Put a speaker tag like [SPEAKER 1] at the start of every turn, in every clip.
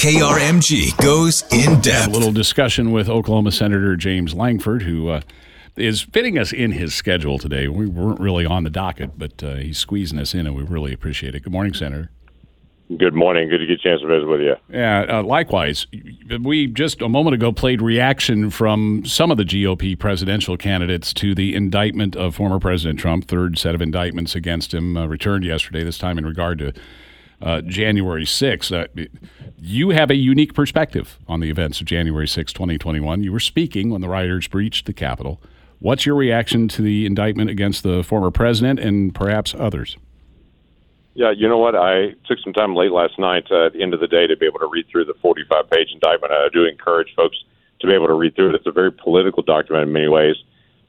[SPEAKER 1] KRMG goes in depth.
[SPEAKER 2] A little discussion with Oklahoma Senator James Lankford, who uh, is fitting us in his schedule today. We weren't really on the docket, but uh, he's squeezing us in, and we really appreciate it. Good morning, Senator.
[SPEAKER 3] Good morning. Good to get a chance to visit with you.
[SPEAKER 2] Yeah, uh, likewise. We just a moment ago played reaction from some of the GOP presidential candidates to the indictment of former President Trump. Third set of indictments against him uh, returned yesterday, this time in regard to uh, January 6th. Uh, you have a unique perspective on the events of January 6, 2021. You were speaking when the rioters breached the Capitol. What's your reaction to the indictment against the former president and perhaps others?
[SPEAKER 3] Yeah, you know what? I took some time late last night uh, at the end of the day to be able to read through the 45 page indictment. I do encourage folks to be able to read through it. It's a very political document in many ways.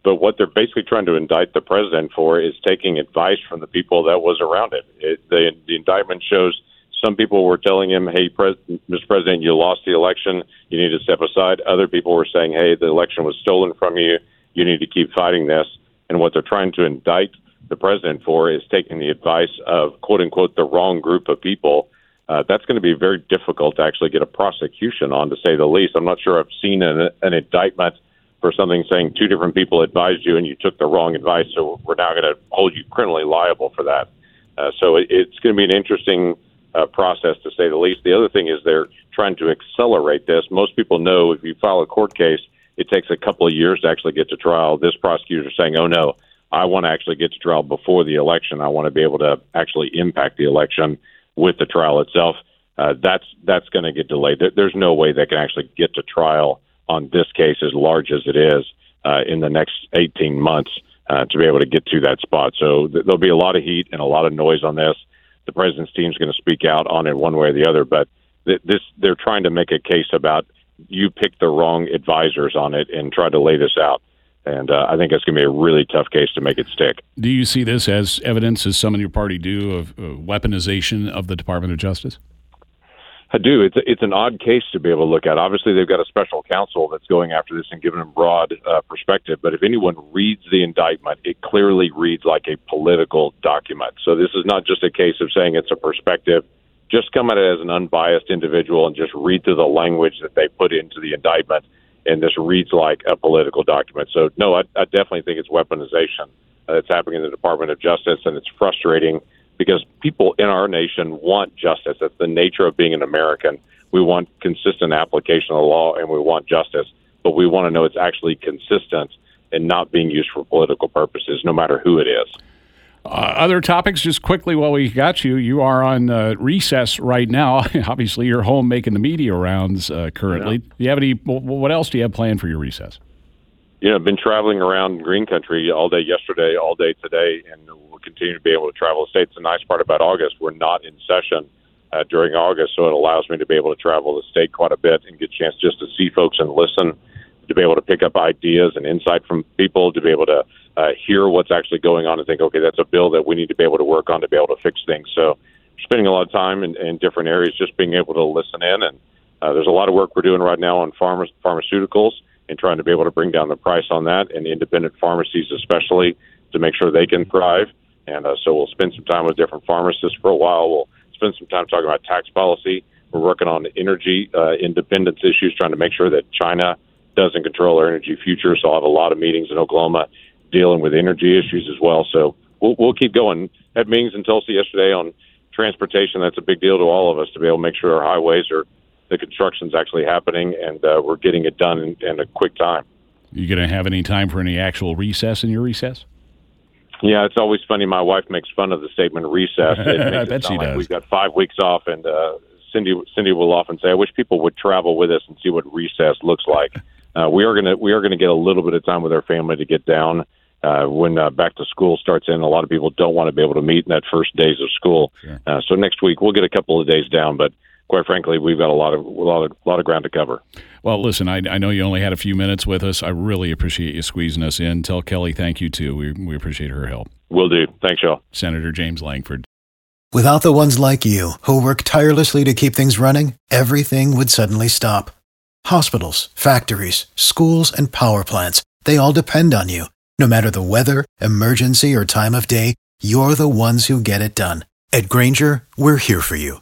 [SPEAKER 3] But what they're basically trying to indict the president for is taking advice from the people that was around him. it the, the indictment shows some people were telling him, hey, Pres- Mr. President, you lost the election. You need to step aside. Other people were saying, hey, the election was stolen from you. You need to keep fighting this. And what they're trying to indict the president for is taking the advice of quote unquote the wrong group of people. Uh, that's going to be very difficult to actually get a prosecution on, to say the least. I'm not sure I've seen an, an indictment for something saying two different people advised you and you took the wrong advice, so we're now going to hold you criminally liable for that. Uh, so it, it's going to be an interesting uh, process, to say the least. The other thing is they're trying to accelerate this. Most people know if you file a court case, it takes a couple of years to actually get to trial. This prosecutor is saying, oh no, I want to actually get to trial before the election. I want to be able to actually impact the election with the trial itself. Uh, that's that's going to get delayed. There, there's no way they can actually get to trial on this case as large as it is uh, in the next 18 months uh, to be able to get to that spot. So th- there'll be a lot of heat and a lot of noise on this. The president's team is going to speak out on it one way or the other, but th- this they're trying to make a case about you picked the wrong advisors on it and try to lay this out. And uh, I think it's going to be a really tough case to make it stick.
[SPEAKER 2] Do you see this as evidence, as some in your party do, of weaponization of the Department of Justice?
[SPEAKER 3] I do. It's it's an odd case to be able to look at. Obviously, they've got a special counsel that's going after this and giving them broad uh, perspective. But if anyone reads the indictment, it clearly reads like a political document. So this is not just a case of saying it's a perspective. Just come at it as an unbiased individual and just read through the language that they put into the indictment, and this reads like a political document. So no, I, I definitely think it's weaponization uh, that's happening in the Department of Justice, and it's frustrating because people in our nation want justice. That's the nature of being an American. We want consistent application of the law and we want justice, but we want to know it's actually consistent and not being used for political purposes, no matter who it is.
[SPEAKER 2] Uh, other topics, just quickly while we got you, you are on uh, recess right now. Obviously, you're home making the media rounds uh, currently. Do you have any? What else do you have planned for your recess?
[SPEAKER 3] You know, been traveling around Green Country all day yesterday, all day today, and we'll continue to be able to travel the state. It's the nice part about August. We're not in session uh, during August, so it allows me to be able to travel the state quite a bit and get a chance just to see folks and listen, to be able to pick up ideas and insight from people, to be able to uh, hear what's actually going on and think, okay, that's a bill that we need to be able to work on to be able to fix things. So, spending a lot of time in, in different areas, just being able to listen in, and uh, there's a lot of work we're doing right now on pharma- pharmaceuticals and trying to be able to bring down the price on that, and independent pharmacies especially to make sure they can thrive. And uh, so we'll spend some time with different pharmacists for a while. We'll spend some time talking about tax policy. We're working on energy uh, independence issues, trying to make sure that China doesn't control our energy future. So I'll have a lot of meetings in Oklahoma dealing with energy issues as well. So we'll, we'll keep going. Had meetings in Tulsa yesterday on transportation. That's a big deal to all of us to be able to make sure our highways are the construction's actually happening and uh, we're getting it done in, in a quick time.
[SPEAKER 2] You going to have any time for any actual recess in your recess?
[SPEAKER 3] Yeah, it's always funny. My wife makes fun of the statement recess.
[SPEAKER 2] I bet she
[SPEAKER 3] like
[SPEAKER 2] does.
[SPEAKER 3] We've got five weeks off, and uh, Cindy Cindy will often say, "I wish people would travel with us and see what recess looks like." Uh, we are gonna we are gonna get a little bit of time with our family to get down. Uh, when uh, back to school starts in, a lot of people don't want to be able to meet in that first days of school.
[SPEAKER 2] Sure.
[SPEAKER 3] Uh, so next week we'll get a couple of days down, but quite frankly, we've got a lot of a lot of, a lot of ground to cover.
[SPEAKER 2] Well, listen, I, I know you only had a few minutes with us. I really appreciate you squeezing us in. Tell Kelly thank you too. We we appreciate her help.
[SPEAKER 3] Will do. Thanks, y'all.
[SPEAKER 2] Senator James Lankford.
[SPEAKER 4] Without the ones like you, who work tirelessly to keep things running, everything would suddenly stop. Hospitals, factories, schools, and power plants, they all depend on you. No matter the weather, emergency, or time of day, you're the ones who get it done. At Grainger, we're here for you